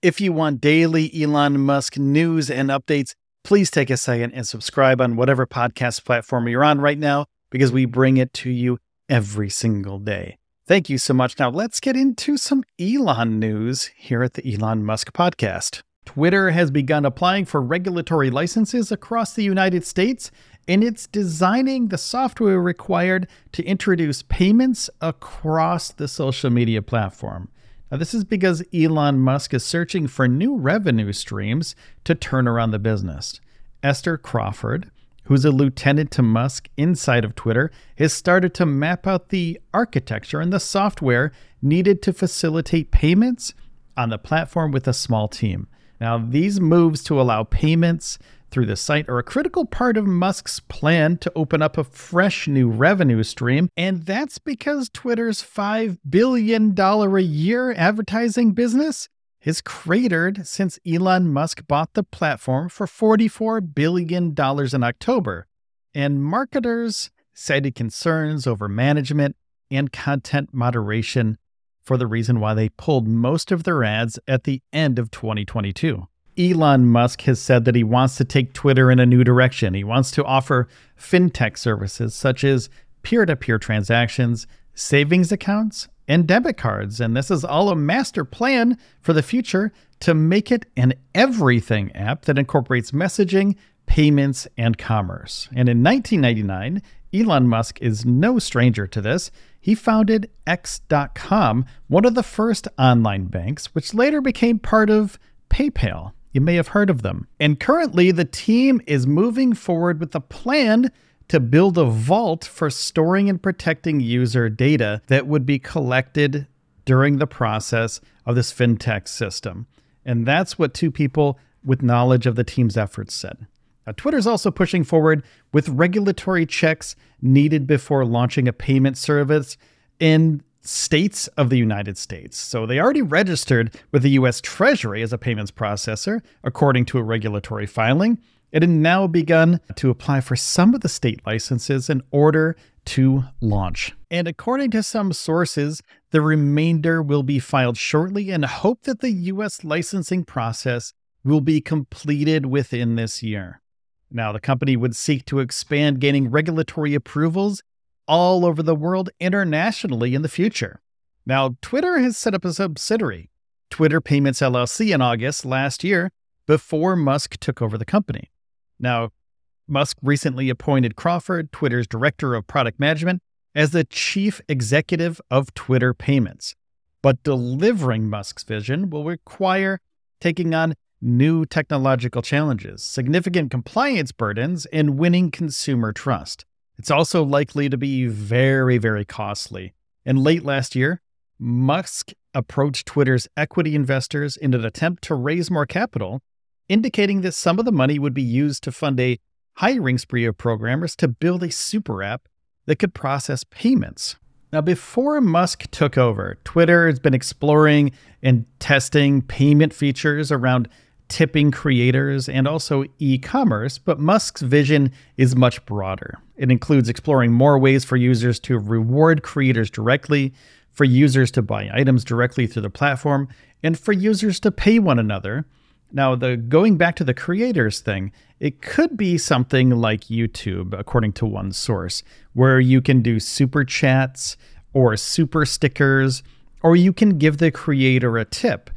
If you want daily Elon Musk news and updates, please take a second and subscribe on whatever podcast platform you're on right now because we bring it to you every single day. Thank you so much. Now, let's get into some Elon news here at the Elon Musk podcast. Twitter has begun applying for regulatory licenses across the United States, and it's designing the software required to introduce payments across the social media platform. Now, this is because Elon Musk is searching for new revenue streams to turn around the business. Esther Crawford, who's a lieutenant to Musk inside of Twitter, has started to map out the architecture and the software needed to facilitate payments on the platform with a small team. Now, these moves to allow payments through the site are a critical part of Musk's plan to open up a fresh new revenue stream, and that's because Twitter's $5 billion a year advertising business has cratered since Elon Musk bought the platform for $44 billion in October, and marketers cited concerns over management and content moderation for the reason why they pulled most of their ads at the end of 2022. Elon Musk has said that he wants to take Twitter in a new direction. He wants to offer fintech services such as peer to peer transactions, savings accounts, and debit cards. And this is all a master plan for the future to make it an everything app that incorporates messaging, payments, and commerce. And in 1999, Elon Musk is no stranger to this. He founded X.com, one of the first online banks, which later became part of PayPal. You may have heard of them. And currently, the team is moving forward with a plan to build a vault for storing and protecting user data that would be collected during the process of this fintech system. And that's what two people with knowledge of the team's efforts said. Now, Twitter's also pushing forward with regulatory checks needed before launching a payment service in states of the United States. So they already registered with the US Treasury as a payments processor, according to a regulatory filing. It had now begun to apply for some of the state licenses in order to launch. And according to some sources, the remainder will be filed shortly and hope that the US licensing process will be completed within this year. Now, the company would seek to expand gaining regulatory approvals all over the world internationally in the future. Now, Twitter has set up a subsidiary, Twitter Payments LLC, in August last year before Musk took over the company. Now, Musk recently appointed Crawford, Twitter's director of product management, as the chief executive of Twitter Payments. But delivering Musk's vision will require taking on new technological challenges, significant compliance burdens, and winning consumer trust. It's also likely to be very, very costly. And late last year, Musk approached Twitter's equity investors in an attempt to raise more capital, indicating that some of the money would be used to fund a hiring spree of programmers to build a super app that could process payments. Now, before Musk took over, Twitter has been exploring and testing payment features around tipping creators and also e commerce, but Musk's vision is much broader. It includes exploring more ways for users to reward creators directly, for users to buy items directly through the platform, and for users to pay one another. Now, the going back to the creators thing, it could be something like YouTube, according to one source, where you can do super chats or super stickers, or you can give the creator a tip.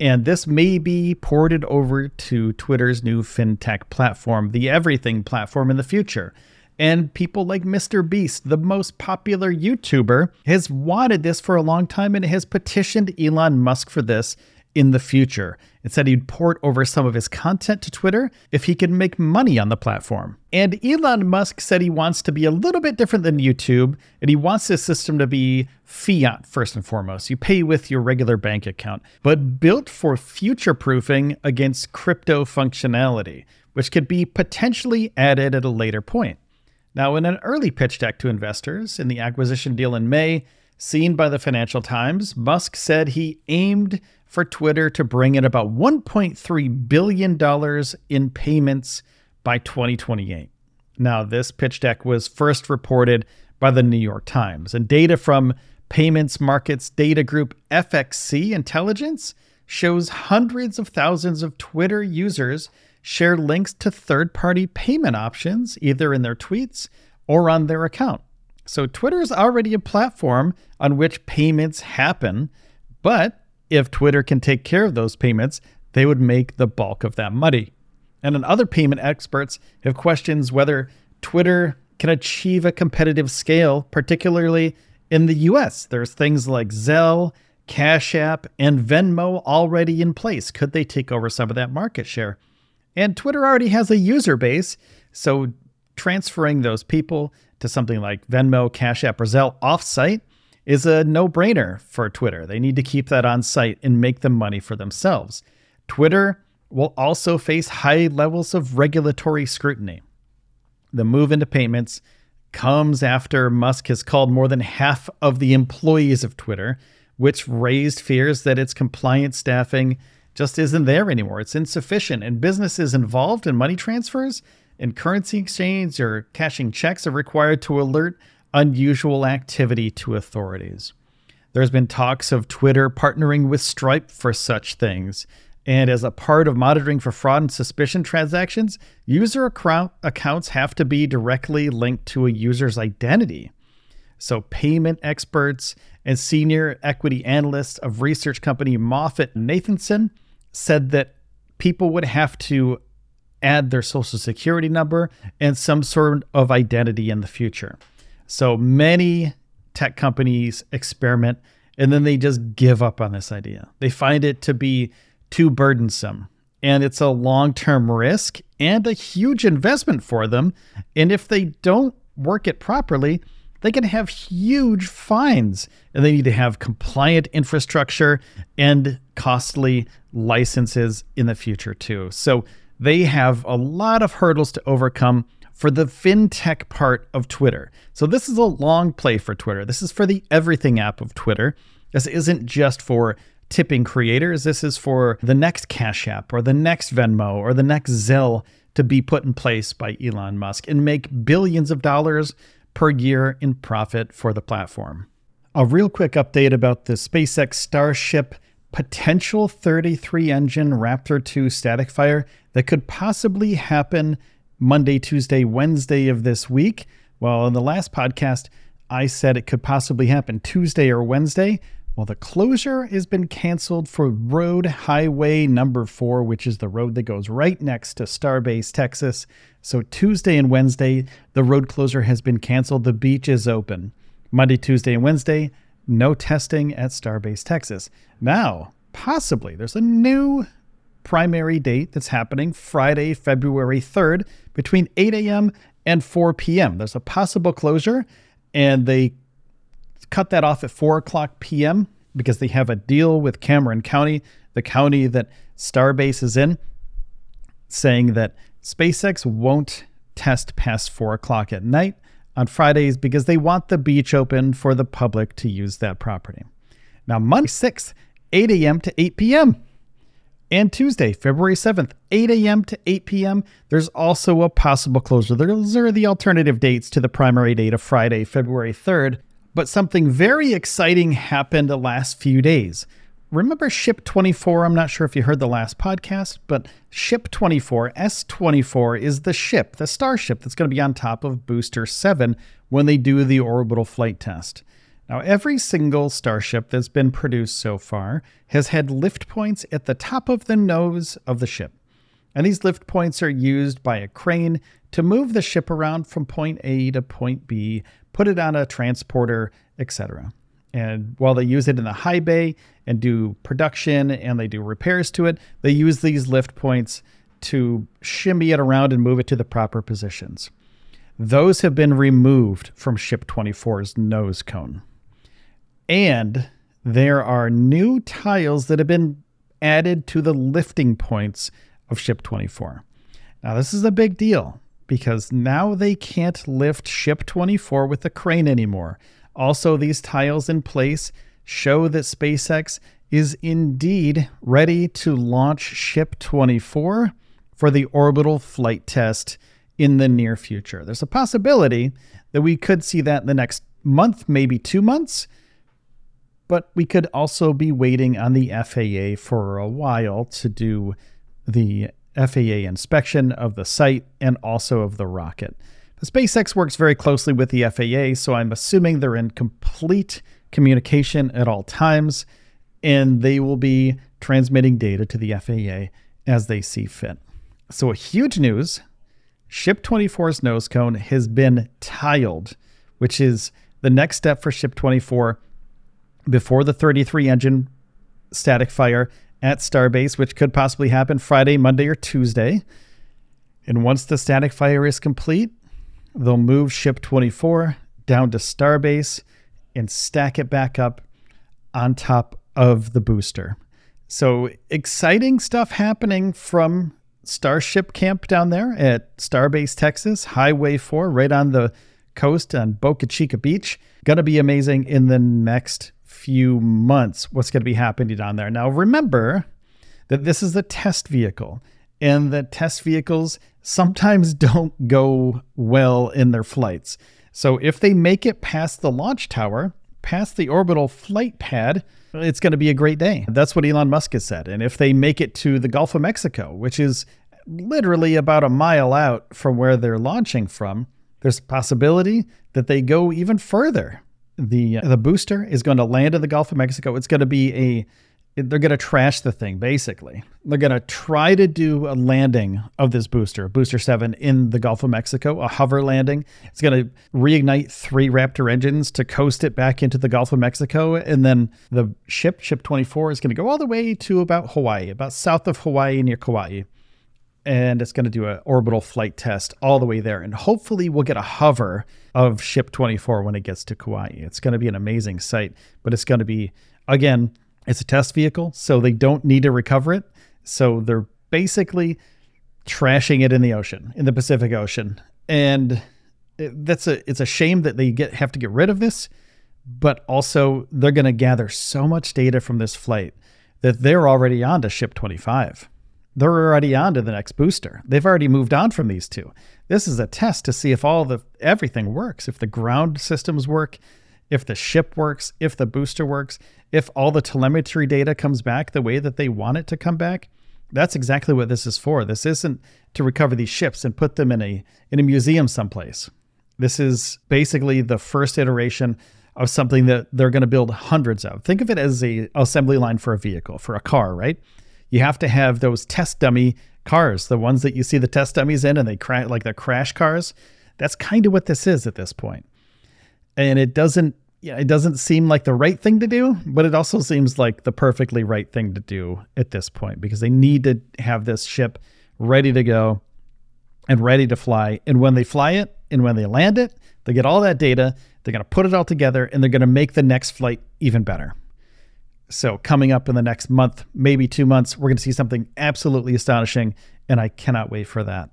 And this may be ported over to Twitter's new fintech platform, the Everything platform in the future. And people like Mr. Beast, the most popular YouTuber, has wanted this for a long time and has petitioned Elon Musk for this in the future and said he'd port over some of his content to Twitter if he could make money on the platform. And Elon Musk said he wants to be a little bit different than YouTube and he wants this system to be fiat first and foremost. You pay with your regular bank account, but built for future proofing against crypto functionality, which could be potentially added at a later point. Now, in an early pitch deck to investors in the acquisition deal in May, seen by the Financial Times, Musk said he aimed for Twitter to bring in about $1.3 billion in payments by 2028. Now, this pitch deck was first reported by the New York Times, and data from payments markets data group FXC Intelligence shows hundreds of thousands of Twitter users share links to third party payment options either in their tweets or on their account. So, Twitter is already a platform on which payments happen, but if Twitter can take care of those payments, they would make the bulk of that money. And then other payment experts have questions whether Twitter can achieve a competitive scale, particularly in the US. There's things like Zelle, Cash App, and Venmo already in place. Could they take over some of that market share? And Twitter already has a user base, so transferring those people to something like Venmo, Cash App, or Zelle offsite is a no brainer for Twitter. They need to keep that on site and make the money for themselves. Twitter will also face high levels of regulatory scrutiny. The move into payments comes after Musk has called more than half of the employees of Twitter, which raised fears that its compliance staffing just isn't there anymore. It's insufficient, and businesses involved in money transfers and currency exchange or cashing checks are required to alert unusual activity to authorities. There's been talks of Twitter partnering with Stripe for such things. And as a part of monitoring for fraud and suspicion transactions, user account accounts have to be directly linked to a user's identity. So, payment experts and senior equity analysts of research company MoffettNathanson said that people would have to add their social security number and some sort of identity in the future. So many tech companies experiment and then they just give up on this idea. They find it to be too burdensome and it's a long term risk and a huge investment for them. And if they don't work it properly, they can have huge fines and they need to have compliant infrastructure and costly licenses in the future, too. So they have a lot of hurdles to overcome for the fintech part of Twitter. So this is a long play for Twitter. This is for the everything app of Twitter. This isn't just for tipping creators. This is for the next Cash App or the next Venmo or the next Zelle to be put in place by Elon Musk and make billions of dollars per year in profit for the platform. A real quick update about the SpaceX Starship potential 33 engine Raptor 2 static fire that could possibly happen Monday, Tuesday, Wednesday of this week. Well, in the last podcast, I said it could possibly happen Tuesday or Wednesday. Well, the closure has been canceled for Road Highway number four, which is the road that goes right next to Starbase, Texas. So, Tuesday and Wednesday, the road closure has been canceled. The beach is open. Monday, Tuesday, and Wednesday, no testing at Starbase, Texas. Now, possibly, there's a new primary date that's happening Friday, February 3rd between 8 a.m. and 4 p.m. There's a possible closure, and they cut that off at 4 o'clock p.m. because they have a deal with Cameron County, the county that Starbase is in, saying that SpaceX won't test past 4 o'clock at night on Fridays because they want the beach open for the public to use that property. Now, Monday 6th, 8 a.m. to 8 p.m. And Tuesday, February 7th, 8 a.m. to 8 p.m. There's also a possible closure. Those are the alternative dates to the primary date of Friday, February 3rd. But something very exciting happened the last few days. Remember Ship 24? I'm not sure if you heard the last podcast, but Ship 24, S24, is the ship, the Starship that's going to be on top of Booster 7 when they do the orbital flight test. Now, every single Starship that's been produced so far has had lift points at the top of the nose of the ship. And these lift points are used by a crane to move the ship around from point A to point B, put it on a transporter, etc. And while they use it in the high bay and do production and they do repairs to it, they use these lift points to shimmy it around and move it to the proper positions. Those have been removed from Ship 24's nose cone. And there are new tiles that have been added to the lifting points of Ship 24. Now, this is a big deal because now they can't lift Ship 24 with a crane anymore. Also, these tiles in place show that SpaceX is indeed ready to launch Ship 24 for the orbital flight test in the near future. There's a possibility that we could see that in the next month, maybe two months. but we could also be waiting on the FAA for a while to do the FAA inspection of the site and also of the rocket. SpaceX works very closely with the FAA, so I'm assuming they're in complete communication at all times, and they will be transmitting data to the FAA as they see fit. So, huge news Ship 24's nose cone has been tiled, which is the next step for Ship 24 before the 33 engine static fire at Starbase, which could possibly happen Friday, Monday, or Tuesday. And once the static fire is complete, they'll move Ship 24 down to Starbase and stack it back up on top of the booster. So exciting stuff happening from Starship Camp down there at Starbase, Texas, Highway 4, right on the coast on Boca Chica Beach. Going to be amazing in the next few months what's going to be happening down there. Now, remember that this is a test vehicle, and that test vehicles sometimes don't go well in their flights. So, if they make it past the launch tower, past the orbital flight pad, it's going to be a great day. That's what Elon Musk has said. And if they make it to the Gulf of Mexico, which is literally about a mile out from where they're launching from, there's a possibility that they go even further the the booster is going to land in the Gulf of Mexico. It's going to be a they're going to trash the thing basically. They're going to try to do a landing of this booster, Booster 7 in the Gulf of Mexico, a hover landing. It's going to reignite three Raptor engines to coast it back into the Gulf of Mexico and then the ship, ship 24 is going to go all the way to about Hawaii, about south of Hawaii near Kauai and it's going to do an orbital flight test all the way there. And hopefully, we'll get a hover of Ship 24 when it gets to Kauai. It's going to be an amazing sight, but it's going to be, again, it's a test vehicle, so they don't need to recover it. So they're basically trashing it in the ocean, in the Pacific Ocean. And that's a it's a shame that they get have to get rid of this, but also they're going to gather so much data from this flight that they're already on to ship 25 they're already on to the next booster. They've already moved on from these two. This is a test to see if all the everything works, if the ground systems work, if the ship works, if the booster works, if all the telemetry data comes back the way that they want it to come back. That's exactly what this is for. This isn't to recover these ships and put them in a in a museum someplace. This is basically the first iteration of something that they're going to build hundreds of. Think of it as a assembly line for a vehicle, for a car, right? you have to have those test dummy cars, the ones that you see the test dummies in and they crash like they're crash cars. That's kind of what this is at this point. And it doesn't yeah, it doesn't seem like the right thing to do, but it also seems like the perfectly right thing to do at this point because they need to have this ship ready to go and ready to fly. And when they fly it and when they land it, they get all that data, they're going to put it all together and they're going to make the next flight even better. So, coming up in the next month, maybe two months, we're going to see something absolutely astonishing, and I cannot wait for that.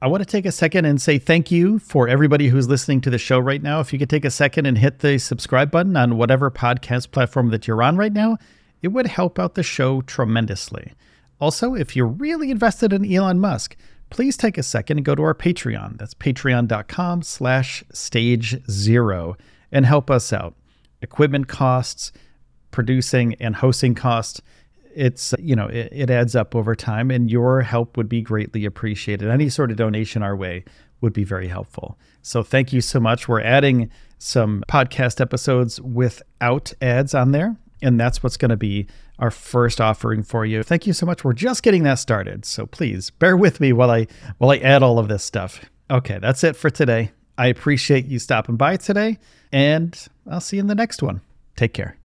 I want to take a second and say thank you for everybody who's listening to the show right now. If you could take a second and hit the subscribe button on whatever podcast platform that you're on right now, it would help out the show tremendously. Also, if you're really invested in Elon Musk, please take a second and go to our Patreon. That's patreon.com slash stage zero and help us out. Equipment costs, producing and hosting costs it's you know it, it, adds up over time and your help would be greatly appreciated. Any sort of donation our way would be very helpful. So thank you so much. We're adding some podcast episodes without ads on there and that's what's going to be our first offering for you. Thank you so much. We're just getting that started so please bear with me while i while i add all of this stuff. Okay that's it for today. I appreciate you stopping by today and i'll see you in the next one. Take care